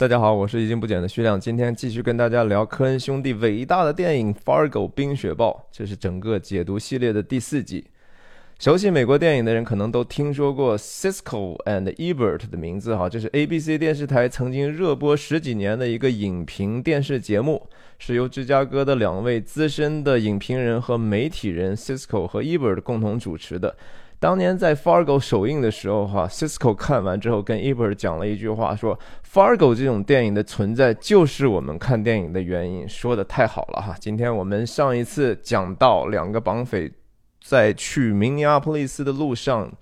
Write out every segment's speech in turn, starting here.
大家好，我是已经不减的徐亮，今天继续跟大家聊科恩兄弟伟大的电影《Fargo》冰雪暴，这是整个解读系列的第四集。熟悉美国电影的人可能都听说过 Cisco and Ebert 的名字哈，这是 ABC 电视台曾经热播十几年的一个影评电视节目，是由芝加哥的两位资深的影评人和媒体人 Cisco 和 Ebert 共同主持的。当年在 Fargo 首映的时候，哈，Cisco 看完之后跟 Ebert 讲了一句话，说 Fargo 这种电影的存在就是我们看电影的原因，说的太好了哈。今天我们上一次讲到两个绑匪在去明尼阿波利斯的路上，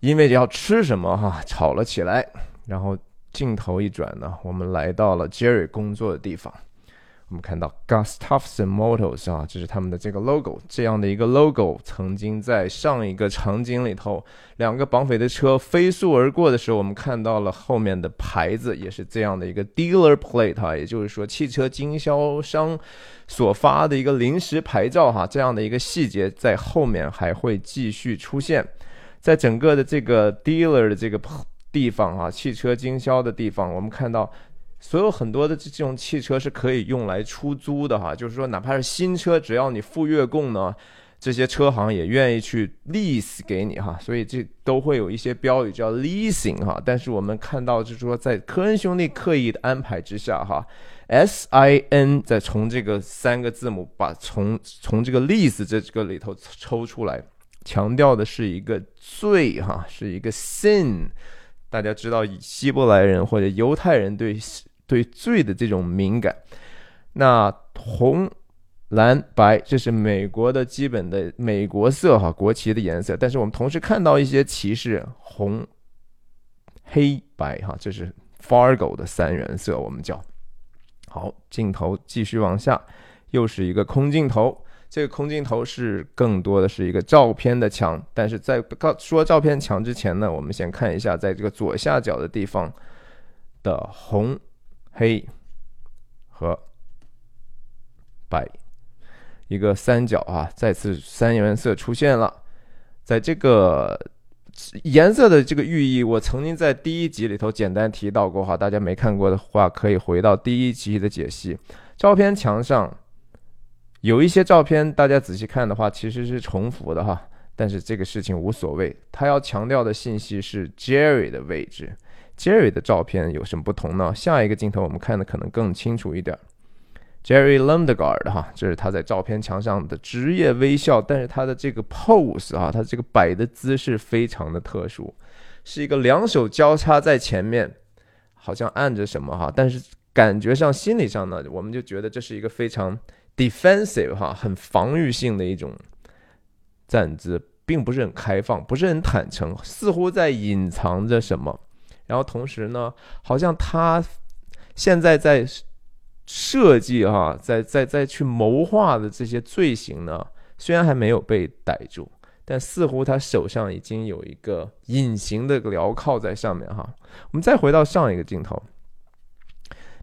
因为要吃什么哈吵了起来，然后镜头一转呢，我们来到了 Jerry 工作的地方。我们看到 Gustafson Motors 啊，这是他们的这个 logo，这样的一个 logo 曾经在上一个场景里头，两个绑匪的车飞速而过的时候，我们看到了后面的牌子也是这样的一个 dealer plate 哈，也就是说汽车经销商所发的一个临时牌照哈，这样的一个细节在后面还会继续出现，在整个的这个 dealer 的这个地方啊，汽车经销的地方，我们看到。所有很多的这种汽车是可以用来出租的哈，就是说哪怕是新车，只要你付月供呢，这些车行也愿意去 lease 给你哈，所以这都会有一些标语叫 leasing 哈。但是我们看到就是说，在科恩兄弟刻意的安排之下哈，S I N 再从这个三个字母把从从这个 lease 这个里头抽出来，强调的是一个罪哈，是一个 sin。大家知道希伯来人或者犹太人对。对罪的这种敏感，那红、蓝、白，这是美国的基本的美国色哈，国旗的颜色。但是我们同时看到一些骑士红、黑白哈，这是 Fargo 的三原色，我们叫。好，镜头继续往下，又是一个空镜头。这个空镜头是更多的是一个照片的墙。但是在告说照片墙之前呢，我们先看一下，在这个左下角的地方的红。黑和白，一个三角啊，再次三原色出现了。在这个颜色的这个寓意，我曾经在第一集里头简单提到过哈，大家没看过的话，可以回到第一集的解析。照片墙上有一些照片，大家仔细看的话，其实是重复的哈，但是这个事情无所谓。他要强调的信息是 Jerry 的位置。Jerry 的照片有什么不同呢？下一个镜头我们看的可能更清楚一点。Jerry Lundegaard 哈，这是他在照片墙上的职业微笑，但是他的这个 pose 啊，他这个摆的姿势非常的特殊，是一个两手交叉在前面，好像按着什么哈，但是感觉上心理上呢，我们就觉得这是一个非常 defensive 哈，很防御性的一种站姿，并不是很开放，不是很坦诚，似乎在隐藏着什么。然后同时呢，好像他现在在设计哈，在在在去谋划的这些罪行呢，虽然还没有被逮住，但似乎他手上已经有一个隐形的镣铐在上面哈。我们再回到上一个镜头，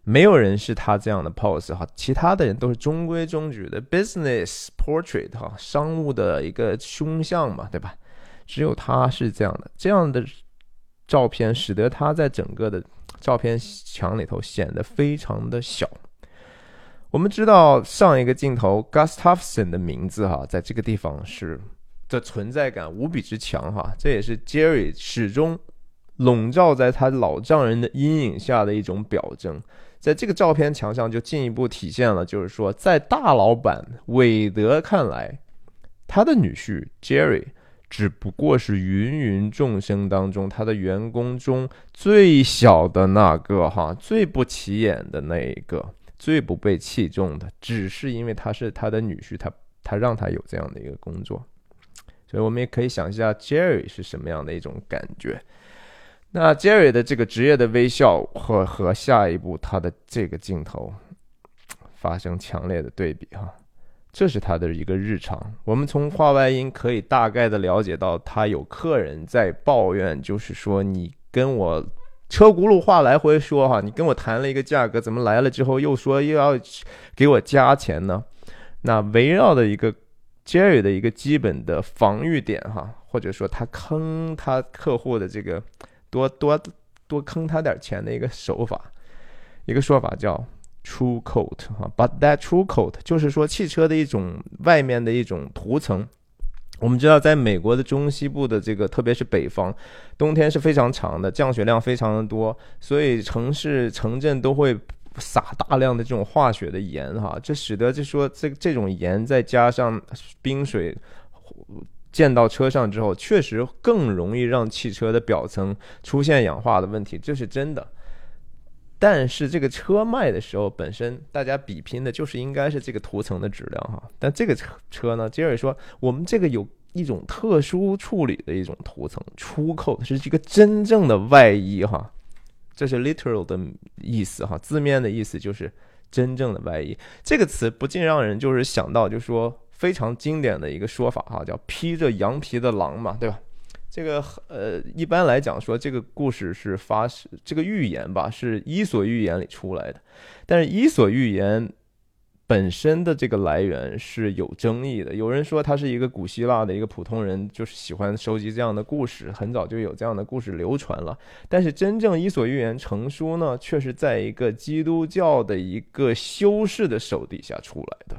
没有人是他这样的 pose 哈，其他的人都是中规中矩的 business portrait 哈，商务的一个胸像嘛，对吧？只有他是这样的，这样的。照片使得他在整个的照片墙里头显得非常的小。我们知道上一个镜头 Gustafson 的名字哈，在这个地方是的存在感无比之强哈，这也是 Jerry 始终笼罩在他老丈人的阴影下的一种表征。在这个照片墙上就进一步体现了，就是说在大老板韦德看来，他的女婿 Jerry。只不过是芸芸众生当中，他的员工中最小的那个，哈，最不起眼的那一个，最不被器重的，只是因为他是他的女婿，他他让他有这样的一个工作，所以我们也可以想一下 Jerry 是什么样的一种感觉。那 Jerry 的这个职业的微笑和和下一步他的这个镜头发生强烈的对比，哈。这是他的一个日常。我们从话外音可以大概的了解到，他有客人在抱怨，就是说你跟我车轱辘话来回说哈，你跟我谈了一个价格，怎么来了之后又说又要给我加钱呢？那围绕的一个 Jerry 的一个基本的防御点哈，或者说他坑他客户的这个多多多坑他点钱的一个手法，一个说法叫 true coat 哈，but that true coat 就是说汽车的一种外面的一种涂层。我们知道，在美国的中西部的这个，特别是北方，冬天是非常长的，降雪量非常的多，所以城市城镇都会撒大量的这种化学的盐哈，这使得就说这这种盐再加上冰水。溅到车上之后，确实更容易让汽车的表层出现氧化的问题，这是真的。但是这个车卖的时候，本身大家比拼的就是应该是这个涂层的质量哈。但这个车车呢，杰瑞说我们这个有一种特殊处理的一种涂层，出口是一个真正的外衣哈，这是 literal 的意思哈，字面的意思就是真正的外衣。这个词不禁让人就是想到，就说。非常经典的一个说法哈，叫披着羊皮的狼嘛，对吧？这个呃，一般来讲说，这个故事是发这个寓言吧，是《伊索寓言》里出来的。但是《伊索寓言》本身的这个来源是有争议的。有人说他是一个古希腊的一个普通人，就是喜欢收集这样的故事，很早就有这样的故事流传了。但是真正《伊索寓言》成书呢，却是在一个基督教的一个修士的手底下出来的。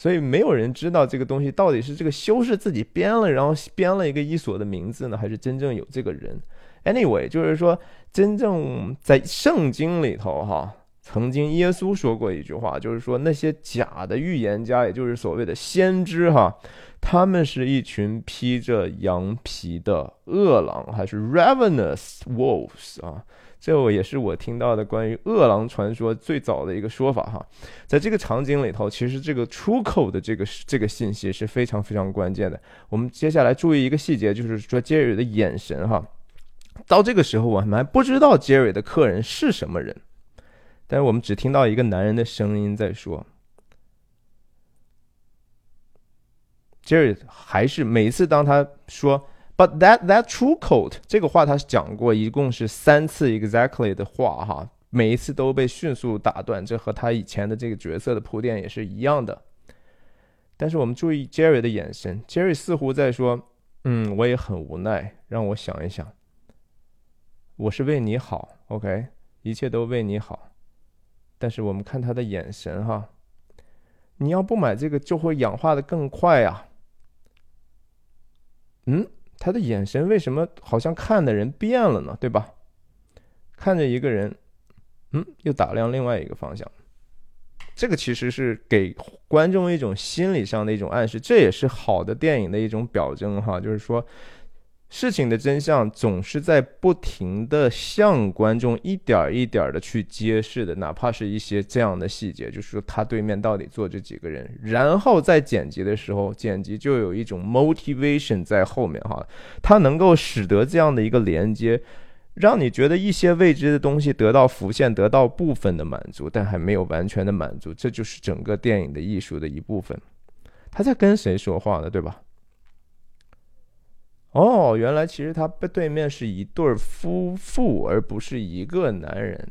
所以没有人知道这个东西到底是这个修士自己编了，然后编了一个伊索的名字呢，还是真正有这个人？Anyway，就是说，真正在圣经里头，哈，曾经耶稣说过一句话，就是说那些假的预言家，也就是所谓的先知，哈，他们是一群披着羊皮的恶狼，还是 ravenous wolves 啊？这我也是我听到的关于饿狼传说最早的一个说法哈，在这个场景里头，其实这个出口的这个这个信息是非常非常关键的。我们接下来注意一个细节，就是说杰瑞的眼神哈。到这个时候，我们还不知道杰瑞的客人是什么人，但是我们只听到一个男人的声音在说，杰瑞还是每次当他说。But that that true coat 这个话他是讲过，一共是三次 exactly 的话哈，每一次都被迅速打断，这和他以前的这个角色的铺垫也是一样的。但是我们注意 Jerry 的眼神，Jerry 似乎在说：“嗯，我也很无奈，让我想一想，我是为你好，OK，一切都为你好。”但是我们看他的眼神哈，你要不买这个就会氧化的更快呀。嗯。他的眼神为什么好像看的人变了呢？对吧？看着一个人，嗯，又打量另外一个方向，这个其实是给观众一种心理上的一种暗示，这也是好的电影的一种表征哈，就是说。事情的真相总是在不停的向观众一点一点的去揭示的，哪怕是一些这样的细节，就是说他对面到底坐着几个人，然后在剪辑的时候，剪辑就有一种 motivation 在后面哈，它能够使得这样的一个连接，让你觉得一些未知的东西得到浮现，得到部分的满足，但还没有完全的满足，这就是整个电影的艺术的一部分。他在跟谁说话呢？对吧？哦，原来其实他背对面是一对夫妇，而不是一个男人。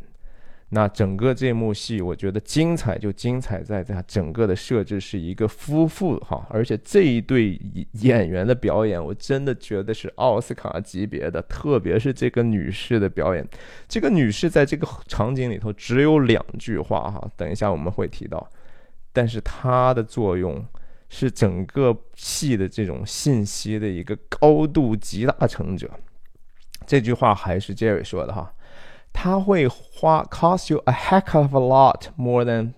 那整个这幕戏，我觉得精彩就精彩在它整个的设置是一个夫妇哈，而且这一对演员的表演，我真的觉得是奥斯卡级别的，特别是这个女士的表演。这个女士在这个场景里头只有两句话哈，等一下我们会提到，但是她的作用。是整个戏的这种信息的一个高度集大成者。这句话还是 Jerry 说的哈，他会花 cost you a heck of a lot more than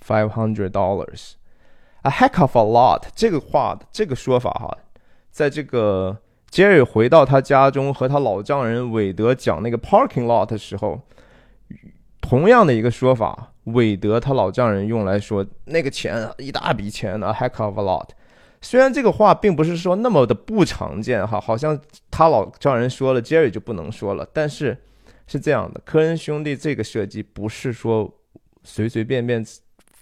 five hundred dollars。a heck of a lot 这个话这个说法哈，在这个 Jerry 回到他家中和他老丈人韦德讲那个 parking lot 的时候，同样的一个说法。韦德他老丈人用来说那个钱一大笔钱，a heck of a lot。虽然这个话并不是说那么的不常见哈，好像他老丈人说了，Jerry 就不能说了。但是是这样的，科恩兄弟这个设计不是说随随便便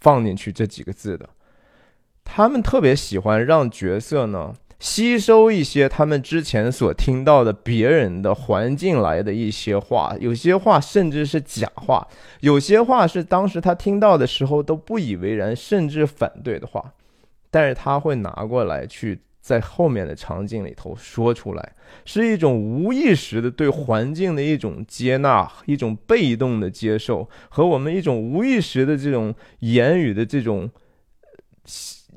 放进去这几个字的，他们特别喜欢让角色呢。吸收一些他们之前所听到的别人的环境来的一些话，有些话甚至是假话，有些话是当时他听到的时候都不以为然，甚至反对的话，但是他会拿过来去在后面的场景里头说出来，是一种无意识的对环境的一种接纳，一种被动的接受，和我们一种无意识的这种言语的这种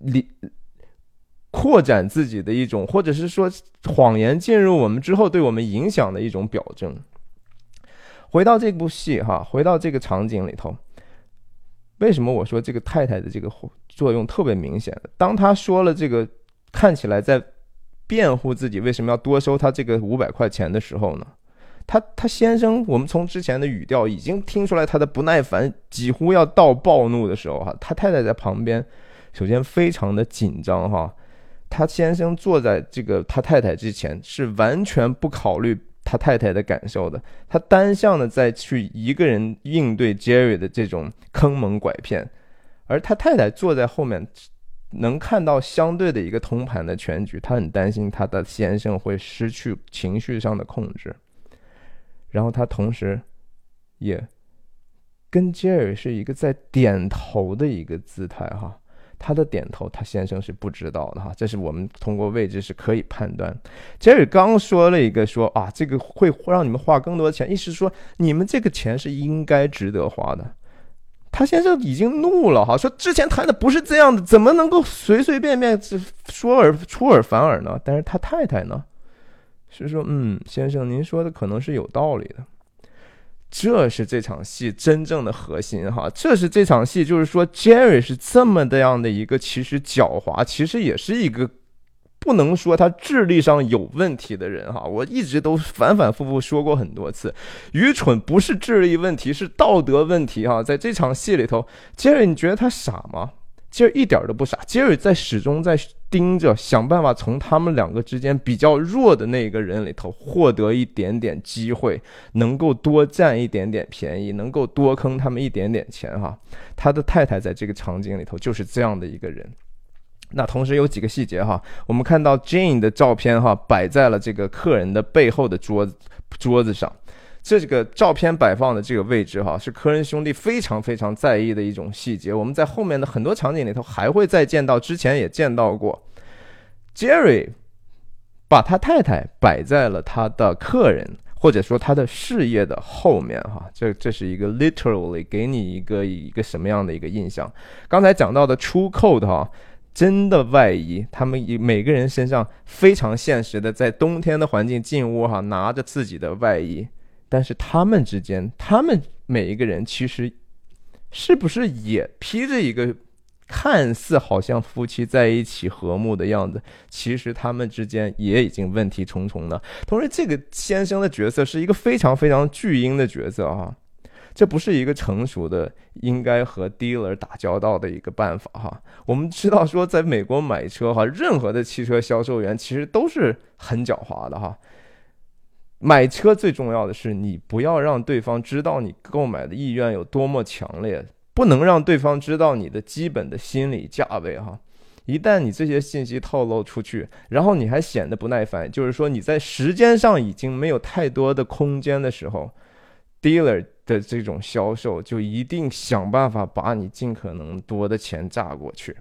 理扩展自己的一种，或者是说谎言进入我们之后对我们影响的一种表征。回到这部戏哈，回到这个场景里头，为什么我说这个太太的这个作用特别明显？当他说了这个看起来在辩护自己为什么要多收他这个五百块钱的时候呢？他他先生，我们从之前的语调已经听出来他的不耐烦，几乎要到暴怒的时候哈。他太太在旁边，首先非常的紧张哈。他先生坐在这个他太太之前，是完全不考虑。他太太的感受的，他单向的在去一个人应对 Jerry 的这种坑蒙拐骗，而他太太坐在后面，能看到相对的一个通盘的全局，他很担心他的先生会失去情绪上的控制，然后他同时也跟 Jerry 是一个在点头的一个姿态哈。他的点头，他先生是不知道的哈，这是我们通过位置是可以判断。杰瑞刚说了一个说啊，这个会让你们花更多的钱，意思说你们这个钱是应该值得花的。他先生已经怒了哈，说之前谈的不是这样的，怎么能够随随便便说而出尔反尔呢？但是他太太呢，是说嗯，先生您说的可能是有道理的。这是这场戏真正的核心哈，这是这场戏，就是说，Jerry 是这么的样的一个，其实狡猾，其实也是一个不能说他智力上有问题的人哈。我一直都反反复复说过很多次，愚蠢不是智力问题，是道德问题哈。在这场戏里头，Jerry，你觉得他傻吗？杰瑞一点都不傻，杰瑞在始终在盯着，想办法从他们两个之间比较弱的那个人里头获得一点点机会，能够多占一点点便宜，能够多坑他们一点点钱哈。他的太太在这个场景里头就是这样的一个人。那同时有几个细节哈，我们看到 Jane 的照片哈摆在了这个客人的背后的桌子桌子上。这个照片摆放的这个位置，哈，是科恩兄弟非常非常在意的一种细节。我们在后面的很多场景里头还会再见到，之前也见到过，Jerry 把他太太摆在了他的客人或者说他的事业的后面，哈，这这是一个 literally 给你一个一个什么样的一个印象？刚才讲到的 True Code 哈，真的外衣，他们以每个人身上非常现实的，在冬天的环境进屋哈，拿着自己的外衣。但是他们之间，他们每一个人其实是不是也披着一个看似好像夫妻在一起和睦的样子？其实他们之间也已经问题重重的。同时，这个先生的角色是一个非常非常巨婴的角色啊，这不是一个成熟的应该和 dealer 打交道的一个办法哈。我们知道说，在美国买车哈，任何的汽车销售员其实都是很狡猾的哈。买车最重要的是，你不要让对方知道你购买的意愿有多么强烈，不能让对方知道你的基本的心理价位哈。一旦你这些信息透露出去，然后你还显得不耐烦，就是说你在时间上已经没有太多的空间的时候，dealer 的这种销售就一定想办法把你尽可能多的钱榨过去。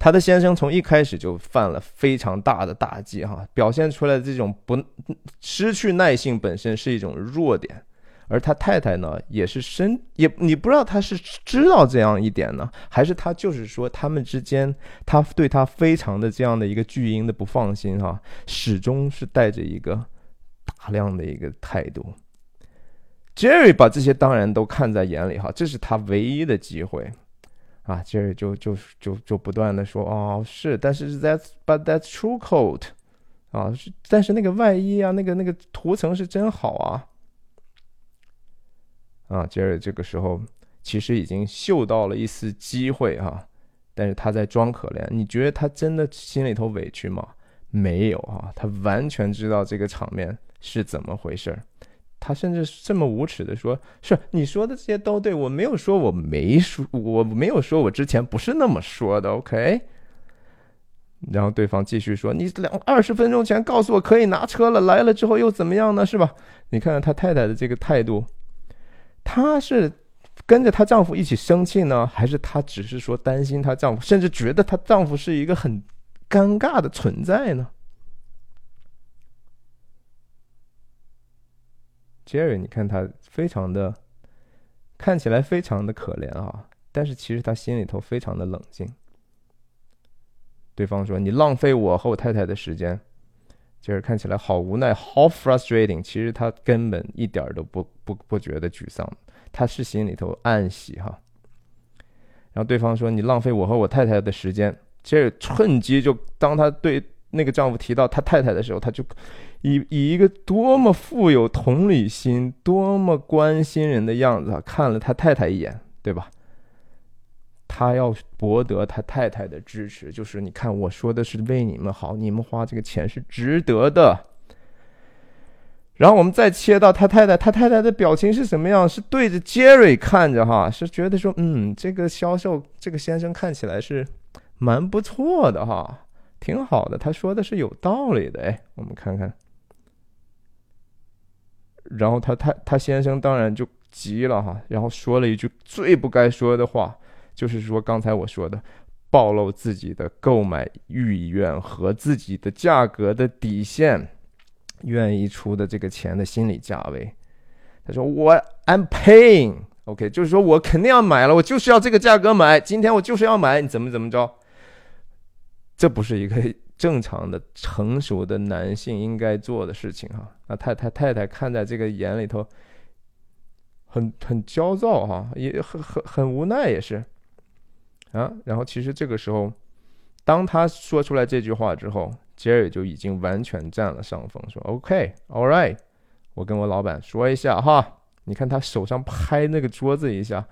他的先生从一开始就犯了非常大的大忌，哈，表现出来的这种不失去耐性本身是一种弱点，而他太太呢，也是深也你不知道他是知道这样一点呢，还是他就是说他们之间他对他非常的这样的一个巨婴的不放心，哈，始终是带着一个大量的一个态度。Jerry 把这些当然都看在眼里，哈，这是他唯一的机会。啊，杰瑞就就就就不断的说，哦，是，但是 that's but that's true coat，啊，是，但是那个外衣啊，那个那个涂层是真好啊，啊，杰瑞这个时候其实已经嗅到了一丝机会哈，但是他在装可怜，你觉得他真的心里头委屈吗？没有啊，他完全知道这个场面是怎么回事儿。他甚至这么无耻的说：“是你说的这些都对，我没有说我没说，我没有说我之前不是那么说的。” OK，然后对方继续说：“你两二十分钟前告诉我可以拿车了，来了之后又怎么样呢？是吧？你看看他太太的这个态度，她是跟着她丈夫一起生气呢，还是她只是说担心她丈夫，甚至觉得她丈夫是一个很尴尬的存在呢？Jerry，你看他非常的看起来非常的可怜啊，但是其实他心里头非常的冷静。对方说：“你浪费我和我太太的时间。”就是看起来好无奈，好 frustrating。其实他根本一点都不不不觉得沮丧，他是心里头暗喜哈。然后对方说：“你浪费我和我太太的时间。”这趁机就当他对那个丈夫提到他太太的时候，他就以以一个多么富有同理心、多么关心人的样子啊，看了他太太一眼，对吧？他要博得他太太的支持，就是你看我说的是为你们好，你们花这个钱是值得的。然后我们再切到他太太，他太太的表情是什么样？是对着 Jerry 看着哈，是觉得说，嗯，这个销售这个先生看起来是蛮不错的哈，挺好的。他说的是有道理的，哎，我们看看。然后他他他先生当然就急了哈，然后说了一句最不该说的话。就是说，刚才我说的，暴露自己的购买意愿和自己的价格的底线，愿意出的这个钱的心理价位。他说：“我 I'm paying，OK，就是说我肯定要买了，我就是要这个价格买。今天我就是要买，你怎么怎么着？这不是一个正常的、成熟的男性应该做的事情哈。那太太太太看在这个眼里头，很很焦躁哈，也很很很无奈，也是。”啊，然后其实这个时候，当他说出来这句话之后，Jerry 就已经完全占了上风，说 “OK，All right，我跟我老板说一下哈。”你看他手上拍那个桌子一下，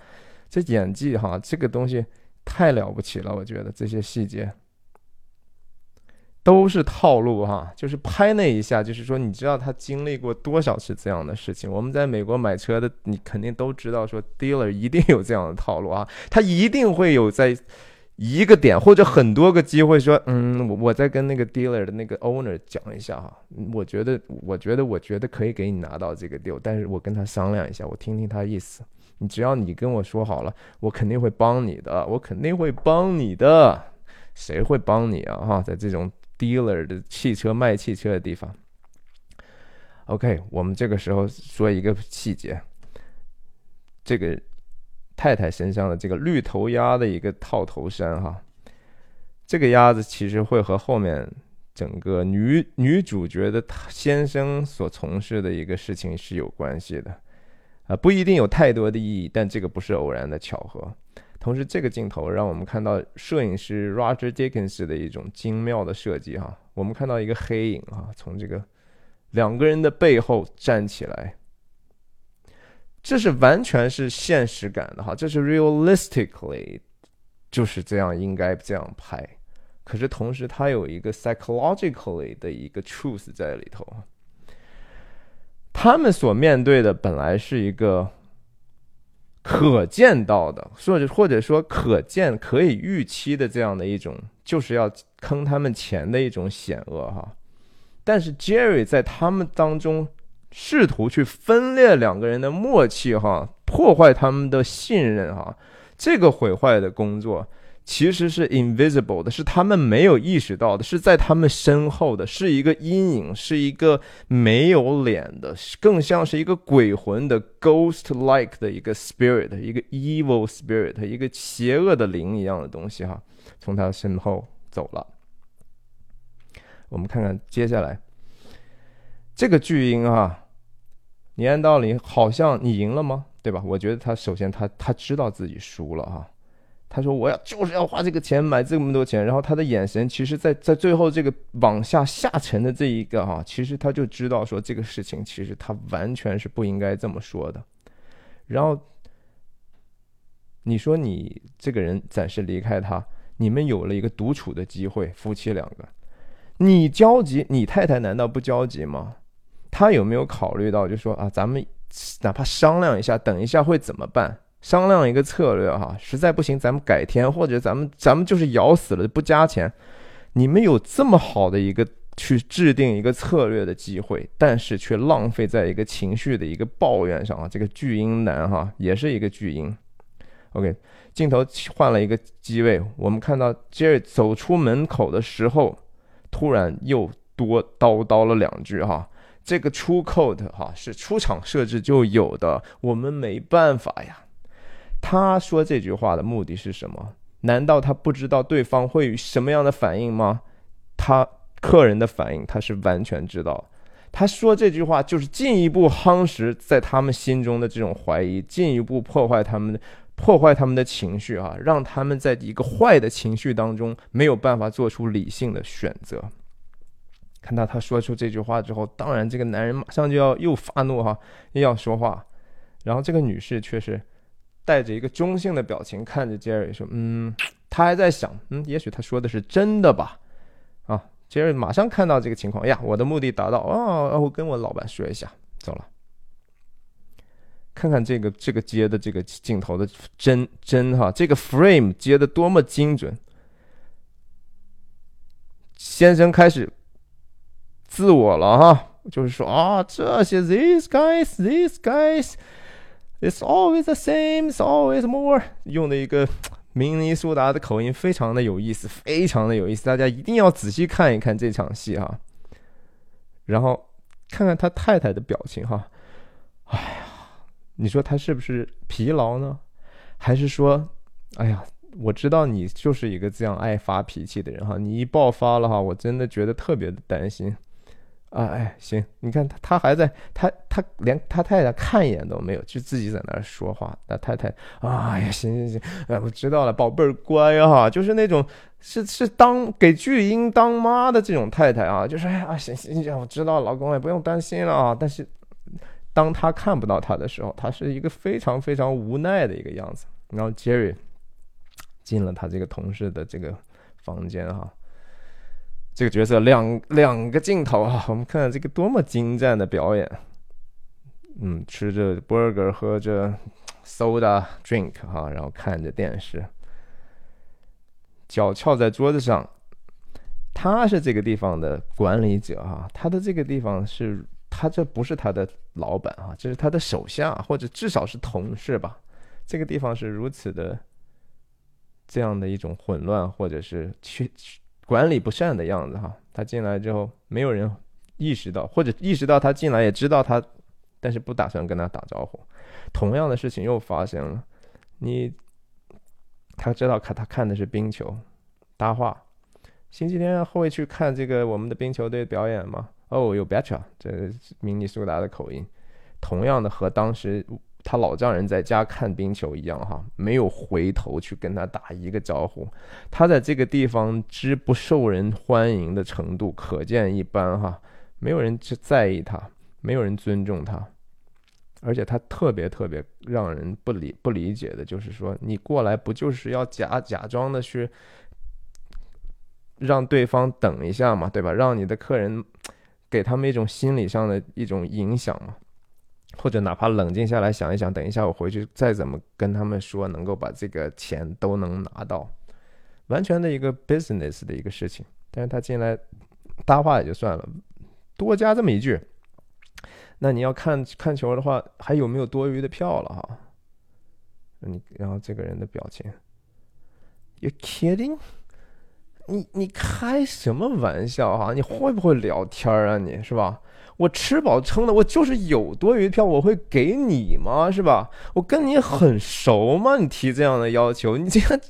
这演技哈，这个东西太了不起了，我觉得这些细节都是套路哈，就是拍那一下，就是说你知道他经历过多少次这样的事情。我们在美国买车的，你肯定都知道，说 dealer 一定有这样的套路啊，他一定会有在一个点或者很多个机会说，嗯，我我再跟那个 dealer 的那个 owner 讲一下哈，我觉得，我觉得，我觉得可以给你拿到这个 deal，但是我跟他商量一下，我听听他意思。你只要你跟我说好了，我肯定会帮你的，我肯定会帮你的，谁会帮你啊？哈，在这种。Dealer 的汽车卖汽车的地方。OK，我们这个时候说一个细节，这个太太身上的这个绿头鸭的一个套头衫哈，这个鸭子其实会和后面整个女女主角的先生所从事的一个事情是有关系的啊，不一定有太多的意义，但这个不是偶然的巧合。同时，这个镜头让我们看到摄影师 Roger Dickens 的一种精妙的设计哈。我们看到一个黑影啊，从这个两个人的背后站起来，这是完全是现实感的哈，这是 realistically 就是这样应该这样拍。可是同时，它有一个 psychologically 的一个 truth 在里头。他们所面对的本来是一个。可见到的，或者或者说可见可以预期的这样的一种，就是要坑他们钱的一种险恶哈。但是 Jerry 在他们当中试图去分裂两个人的默契哈，破坏他们的信任哈，这个毁坏的工作。其实是 invisible 的，是他们没有意识到的，是在他们身后的，是一个阴影，是一个没有脸的，更像是一个鬼魂的 ghost-like 的一个 spirit，一个 evil spirit，一个邪恶的灵一样的东西哈，从他身后走了。我们看看接下来这个巨婴啊，你按道理好像你赢了吗？对吧？我觉得他首先他他知道自己输了哈。他说：“我要就是要花这个钱买这么多钱。”然后他的眼神，其实，在在最后这个往下下沉的这一个哈，其实他就知道说这个事情其实他完全是不应该这么说的。然后你说你这个人暂时离开他，你们有了一个独处的机会，夫妻两个，你焦急，你太太难道不焦急吗？他有没有考虑到，就说啊，咱们哪怕商量一下，等一下会怎么办？商量一个策略哈，实在不行咱们改天，或者咱们咱们就是咬死了不加钱。你们有这么好的一个去制定一个策略的机会，但是却浪费在一个情绪的一个抱怨上啊！这个巨婴男哈，也是一个巨婴 OK，镜头换了一个机位，我们看到 Jerry 走出门口的时候，突然又多叨叨了两句哈。这个出 code 哈是出厂设置就有的，我们没办法呀。他说这句话的目的是什么？难道他不知道对方会有什么样的反应吗？他客人的反应他是完全知道。他说这句话就是进一步夯实在他们心中的这种怀疑，进一步破坏他们的破坏他们的情绪啊，让他们在一个坏的情绪当中没有办法做出理性的选择。看到他说出这句话之后，当然这个男人马上就要又发怒哈，又要说话，然后这个女士却是带着一个中性的表情看着杰瑞说：“嗯，他还在想，嗯，也许他说的是真的吧。”啊，杰瑞马上看到这个情况，呀，我的目的达到哦，我跟我老板说一下，走了。看看这个这个接的这个镜头的真真哈，这个 frame 接的多么精准。先生开始。自我了哈，就是说啊，这些 these guys these guys it's always the same it's always more 用的一个明尼苏达的口音，非常的有意思，非常的有意思，大家一定要仔细看一看这场戏哈，然后看看他太太的表情哈，哎呀，你说他是不是疲劳呢？还是说，哎呀，我知道你就是一个这样爱发脾气的人哈，你一爆发了哈，我真的觉得特别的担心。啊哎，行，你看他他还在，他他连他太太看一眼都没有，就自己在那儿说话。那太太，哎呀，行行行，哎，我知道了，宝贝儿乖哈，就是那种是是当给巨婴当妈的这种太太啊，就是哎呀，行行行，我知道，老公也不用担心了啊。但是当他看不到他的时候，他是一个非常非常无奈的一个样子。然后 Jerry 进了他这个同事的这个房间哈。这个角色两两个镜头啊，我们看看这个多么精湛的表演。嗯，吃着 burger，喝着 soda drink 哈，然后看着电视，脚翘在桌子上。他是这个地方的管理者哈，他的这个地方是他这不是他的老板啊，这是他的手下或者至少是同事吧。这个地方是如此的这样的一种混乱，或者是缺。管理不善的样子哈，他进来之后没有人意识到，或者意识到他进来也知道他，但是不打算跟他打招呼。同样的事情又发生了，你他知道看他看的是冰球搭话，星期天会去看这个我们的冰球队表演吗？哦，有 betcha，这明尼苏达的口音，同样的和当时。他老丈人在家看冰球一样哈，没有回头去跟他打一个招呼。他在这个地方之不受人欢迎的程度可见一斑哈，没有人去在意他，没有人尊重他，而且他特别特别让人不理不理解的就是说，你过来不就是要假假装的去让对方等一下嘛，对吧？让你的客人给他们一种心理上的一种影响嘛。或者哪怕冷静下来想一想，等一下我回去再怎么跟他们说，能够把这个钱都能拿到，完全的一个 business 的一个事情。但是他进来搭话也就算了，多加这么一句，那你要看看球的话，还有没有多余的票了哈？你然后这个人的表情，You kidding？你你开什么玩笑哈？你会不会聊天啊？你是吧？我吃饱撑的，我就是有多余票，我会给你吗？是吧？我跟你很熟吗？你提这样的要求，你这样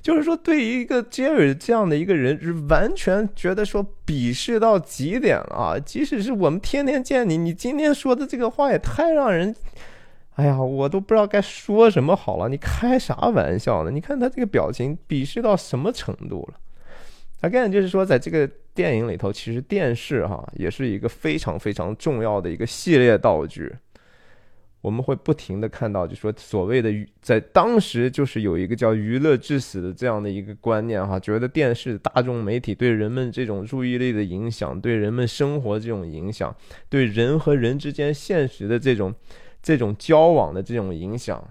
就是说，对于一个杰瑞这样的一个人，是完全觉得说鄙视到极点了啊！即使是我们天天见你，你今天说的这个话也太让人……哎呀，我都不知道该说什么好了。你开啥玩笑呢？你看他这个表情，鄙视到什么程度了？Again，就是说，在这个电影里头，其实电视哈也是一个非常非常重要的一个系列道具。我们会不停的看到，就说所谓的在当时就是有一个叫“娱乐至死”的这样的一个观念哈，觉得电视大众媒体对人们这种注意力的影响，对人们生活这种影响，对人和人之间现实的这种这种交往的这种影响，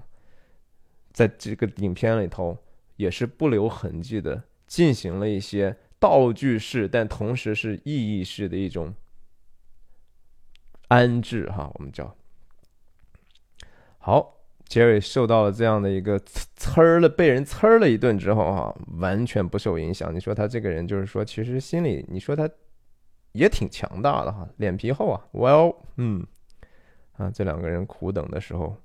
在这个影片里头也是不留痕迹的。进行了一些道具式，但同时是意义式的一种安置，哈，我们叫好。杰瑞受到了这样的一个呲儿了，被人呲儿了一顿之后哈，完全不受影响。你说他这个人就是说，其实心里你说他也挺强大的哈，脸皮厚啊。Well，嗯，啊，这两个人苦等的时候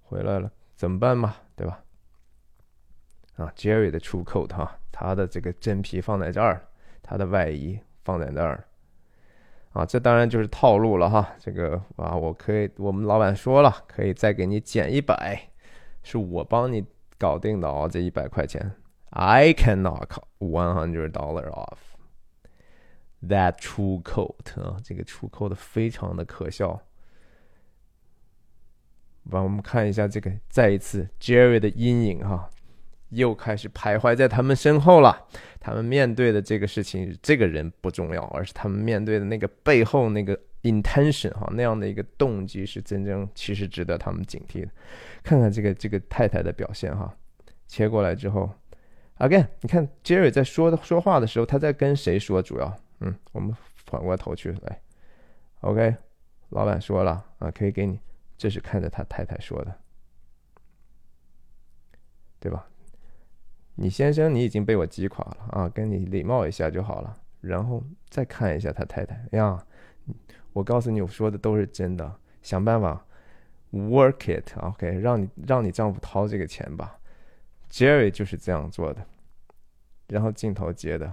回来了，怎么办嘛？对吧？啊，Jerry 的出口哈，他的这个真皮放在这儿，他的外衣放在那儿。啊，这当然就是套路了哈。这个啊，我可以，我们老板说了，可以再给你减一百，是我帮你搞定的哦，这一百块钱。I can knock one hundred dollar off that true coat 啊，这个出扣的非常的可笑。让我们看一下这个，再一次 Jerry 的阴影哈。又开始徘徊在他们身后了。他们面对的这个事情，这个人不重要，而是他们面对的那个背后那个 intention 哈，那样的一个动机是真正其实值得他们警惕的。看看这个这个太太的表现哈，切过来之后，again，你看 Jerry 在说说话的时候，他在跟谁说？主要，嗯，我们转过头去来，OK，老板说了啊，可以给你，这是看着他太太说的，对吧？你先生，你已经被我击垮了啊！跟你礼貌一下就好了，然后再看一下他太太呀。我告诉你，我说的都是真的。想办法 work it，OK，让你让你丈夫掏这个钱吧。Jerry 就是这样做的。然后镜头接的，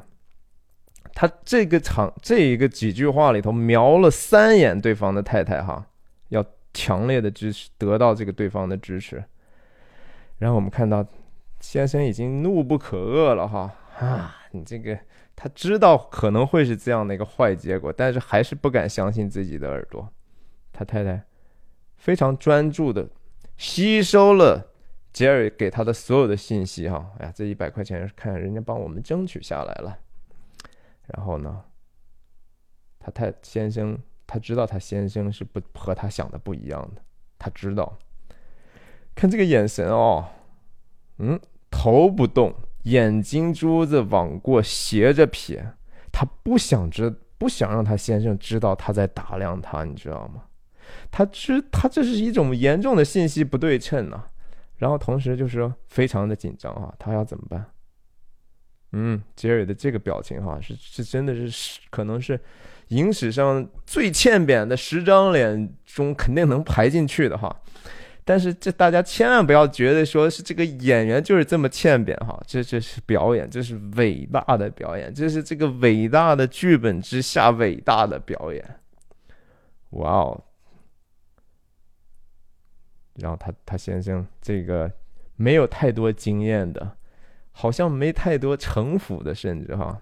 他这个场这一个几句话里头瞄了三眼对方的太太哈，要强烈的支持，得到这个对方的支持。然后我们看到。先生已经怒不可遏了哈啊！你这个他知道可能会是这样的一个坏结果，但是还是不敢相信自己的耳朵。他太太非常专注的吸收了杰瑞给他的所有的信息哈。哎呀，这一百块钱看人家帮我们争取下来了。然后呢，他太先生他知道他先生是不和他想的不一样的，他知道。看这个眼神哦。嗯，头不动，眼睛珠子往过斜着撇，他不想知，不想让他先生知道他在打量他，你知道吗？他知他这是一种严重的信息不对称呢。然后同时就是非常的紧张啊，他要怎么办？嗯，杰瑞的这个表情哈，是是真的是可能是影史上最欠扁的十张脸中肯定能排进去的哈。但是这大家千万不要觉得说是这个演员就是这么欠扁哈，这这是表演，这是伟大的表演，这是这个伟大的剧本之下伟大的表演。哇哦！然后他他先生这个没有太多经验的，好像没太多城府的，甚至哈，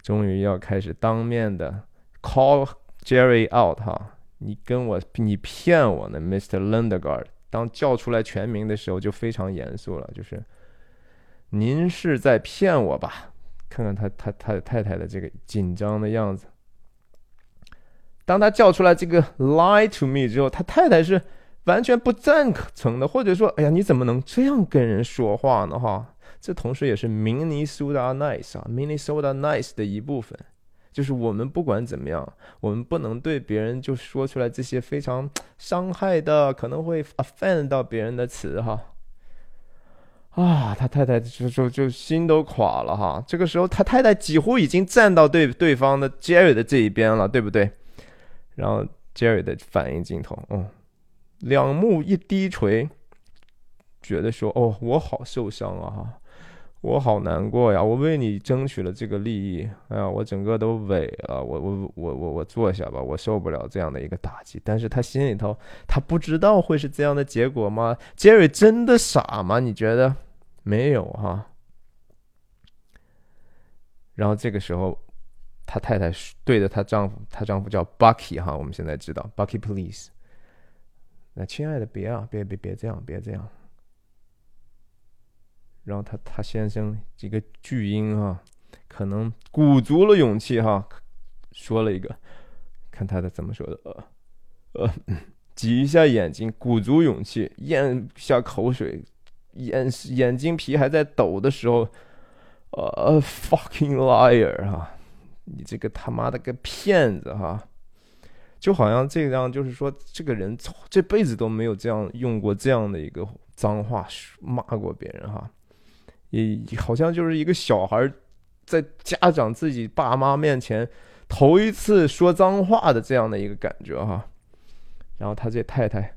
终于要开始当面的 call Jerry out 哈。你跟我，你骗我呢，Mr. Lundegaard。当叫出来全名的时候，就非常严肃了，就是您是在骗我吧？看看他他他太太的这个紧张的样子。当他叫出来这个 lie to me 之后，他太太是完全不赞成的，或者说，哎呀，你怎么能这样跟人说话呢？哈，这同时也是 Minnesota nice 啊，Minnesota nice 的一部分。就是我们不管怎么样，我们不能对别人就说出来这些非常伤害的、可能会 offend 到别人的词哈。啊，他太太就就就心都垮了哈。这个时候，他太太几乎已经站到对对方的 Jerry 的这一边了，对不对？然后 Jerry 的反应镜头，嗯，两目一低垂，觉得说，哦，我好受伤啊哈。我好难过呀！我为你争取了这个利益，哎呀，我整个都萎了。我我我我我坐下吧，我受不了这样的一个打击。但是他心里头，他不知道会是这样的结果吗？杰瑞真的傻吗？你觉得？没有哈。然后这个时候，他太太对着她丈夫，她丈夫叫 Bucky 哈，我们现在知道 Bucky，please。那亲爱的，别啊，别别别这样，别这样。然后他他先生这个巨婴啊，可能鼓足了勇气哈，说了一个，看他的怎么说的，呃呃，挤一下眼睛，鼓足勇气咽下口水，眼眼睛皮还在抖的时候，呃，fucking liar 哈，你这个他妈的个骗子哈，就好像这样，就是说这个人这辈子都没有这样用过这样的一个脏话骂过别人哈，也好像就是一个小孩在家长自己爸妈面前头一次说脏话的这样的一个感觉哈。然后他这太太，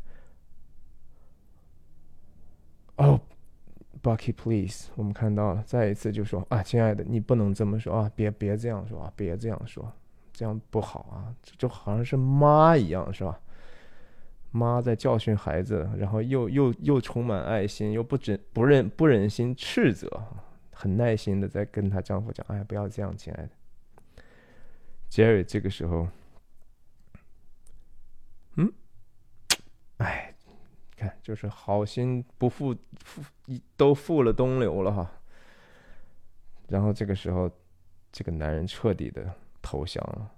哦，Bucky，please，我们看到了，再一次就说啊，亲爱的，你不能这么说啊，别别这样说啊，别这样说。这样不好啊，这就好像是妈一样，是吧？妈在教训孩子，然后又又又充满爱心，又不忍不忍不忍心斥责，很耐心的在跟她丈夫讲：“哎，不要这样，亲爱的。” Jerry 这个时候，嗯，哎，看就是好心不负负都负了东流了哈。然后这个时候，这个男人彻底的。投降了。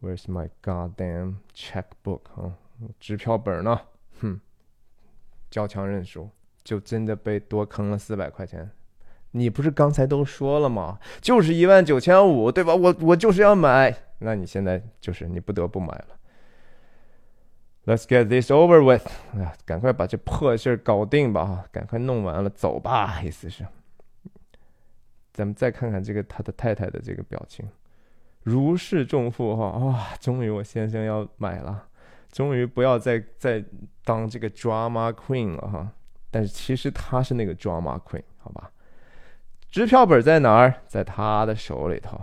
Where's my goddamn checkbook？啊，支票本呢？哼，交强认输，就真的被多坑了四百块钱。你不是刚才都说了吗？就是一万九千五，对吧？我我就是要买，那你现在就是你不得不买了。Let's get this over with！啊，赶快把这破事儿搞定吧！赶快弄完了，走吧，意思是。咱们再看看这个他的太太的这个表情。如释重负哈哇！终于我先生要买了，终于不要再再当这个 drama queen 了哈。但是其实他是那个 drama queen 好吧？支票本在哪儿？在他的手里头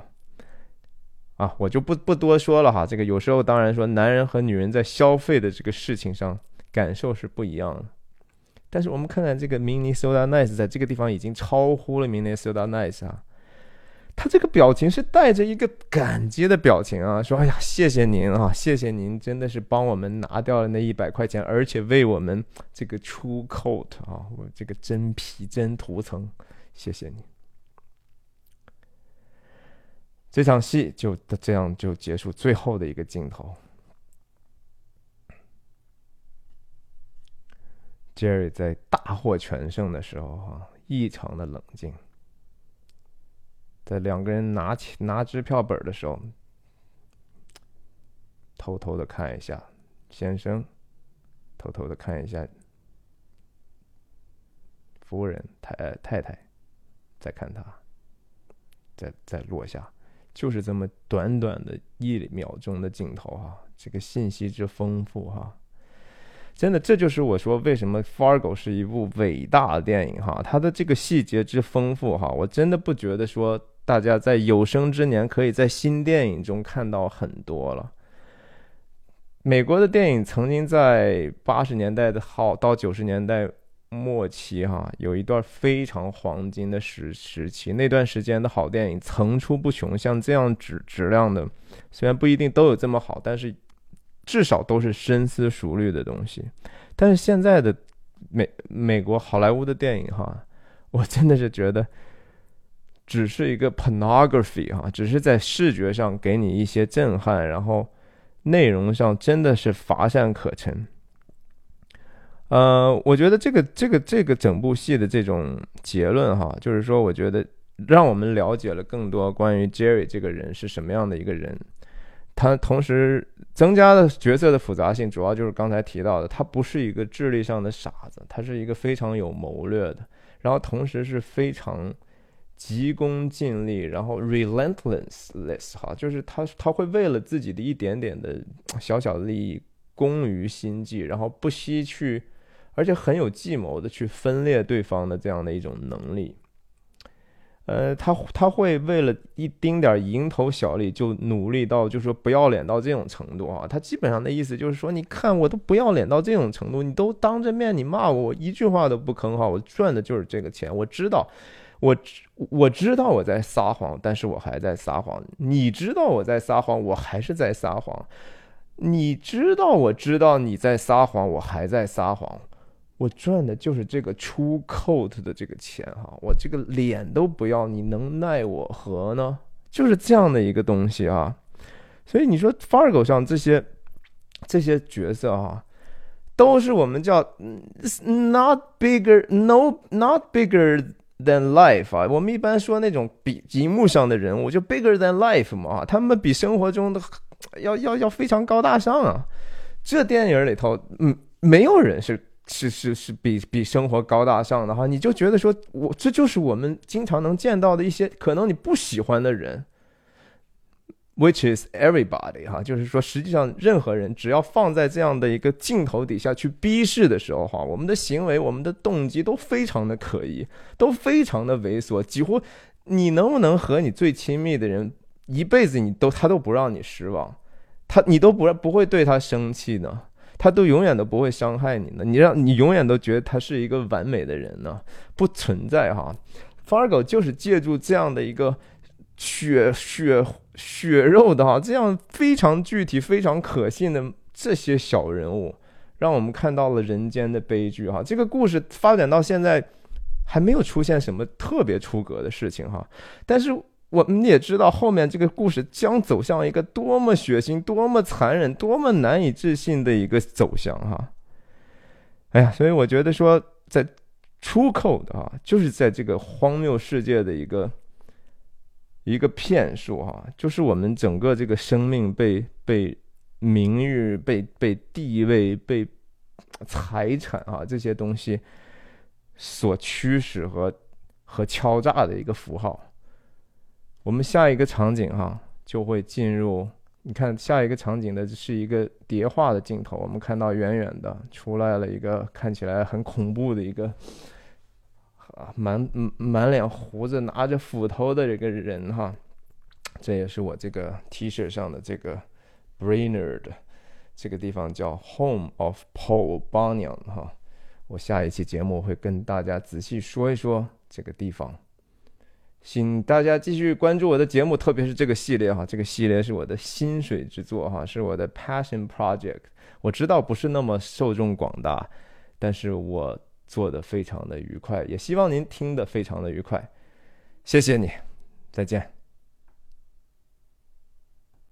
啊！我就不不多说了哈。这个有时候当然说男人和女人在消费的这个事情上感受是不一样的。但是我们看看这个 Minnesota Nice 在这个地方已经超乎了 Minnesota Nice 啊。他这个表情是带着一个感激的表情啊，说：“哎呀，谢谢您啊，谢谢您，真的是帮我们拿掉了那一百块钱，而且为我们这个出 coat 啊，我这个真皮真涂层，谢谢你。”这场戏就这样就结束，最后的一个镜头，Jerry 在大获全胜的时候啊，异常的冷静。在两个人拿起拿支票本的时候，偷偷的看一下先生，偷偷的看一下夫人太太太，再看他，再再落下，就是这么短短的一秒钟的镜头哈，这个信息之丰富哈。真的，这就是我说为什么《Fargo》是一部伟大的电影哈，它的这个细节之丰富哈，我真的不觉得说大家在有生之年可以在新电影中看到很多了。美国的电影曾经在八十年代的好到九十年代末期哈，有一段非常黄金的时时期，那段时间的好电影层出不穷，像这样质质量的，虽然不一定都有这么好，但是。至少都是深思熟虑的东西，但是现在的美美国好莱坞的电影哈，我真的是觉得只是一个 pornography 哈，只是在视觉上给你一些震撼，然后内容上真的是乏善可陈。呃，我觉得这个这个这个整部戏的这种结论哈，就是说，我觉得让我们了解了更多关于 Jerry 这个人是什么样的一个人。他同时增加的角色的复杂性，主要就是刚才提到的，他不是一个智力上的傻子，他是一个非常有谋略的，然后同时是非常急功近利，然后 relentless 哈，就是他他会为了自己的一点点的小小的利益攻于心计，然后不惜去，而且很有计谋的去分裂对方的这样的一种能力。呃，他他会为了一丁点蝇头小利就努力到，就是说不要脸到这种程度啊！他基本上的意思就是说，你看我都不要脸到这种程度，你都当着面你骂我，我一句话都不吭哈，我赚的就是这个钱。我知道，我知我知道我在撒谎，但是我还在撒谎。你知道我在撒谎，我还是在撒谎。你知道我知道你在撒谎，我还在撒谎。我赚的就是这个出扣的这个钱哈，我这个脸都不要，你能奈我何呢？就是这样的一个东西啊。所以你说 Fargo 上这些这些角色哈，都是我们叫 not bigger no not bigger than life 啊。我们一般说那种比荧幕上的人物就 bigger than life 嘛，他们比生活中的要要要非常高大上啊。这电影里头，嗯，没有人是是是是比比生活高大上的哈，你就觉得说我这就是我们经常能见到的一些可能你不喜欢的人。Which is everybody 哈，就是说，实际上任何人只要放在这样的一个镜头底下去逼视的时候哈，我们的行为、我们的动机都非常的可疑，都非常的猥琐。几乎你能不能和你最亲密的人一辈子，你都他都不让你失望，他你都不不会对他生气呢？他都永远都不会伤害你呢？你让你永远都觉得他是一个完美的人呢？不存在哈。Fargo 就是借助这样的一个血血。血肉的哈，这样非常具体、非常可信的这些小人物，让我们看到了人间的悲剧哈。这个故事发展到现在，还没有出现什么特别出格的事情哈。但是我们也知道，后面这个故事将走向一个多么血腥、多么残忍、多么难以置信的一个走向哈。哎呀，所以我觉得说，在出口的啊，就是在这个荒谬世界的一个。一个骗术哈，就是我们整个这个生命被被名誉、被被地位、被财产啊这些东西所驱使和和敲诈的一个符号。我们下一个场景哈就会进入，你看下一个场景的是一个叠画的镜头，我们看到远远的出来了一个看起来很恐怖的一个。啊，满满脸胡子、拿着斧头的这个人哈，这也是我这个 T 恤上的这个 Brainerd，这个地方叫 Home of Paul Bunyan 哈。我下一期节目会跟大家仔细说一说这个地方，请大家继续关注我的节目，特别是这个系列哈，这个系列是我的薪水之作哈，是我的 Passion Project。我知道不是那么受众广大，但是我。做的非常的愉快，也希望您听得非常的愉快，谢谢你，再见。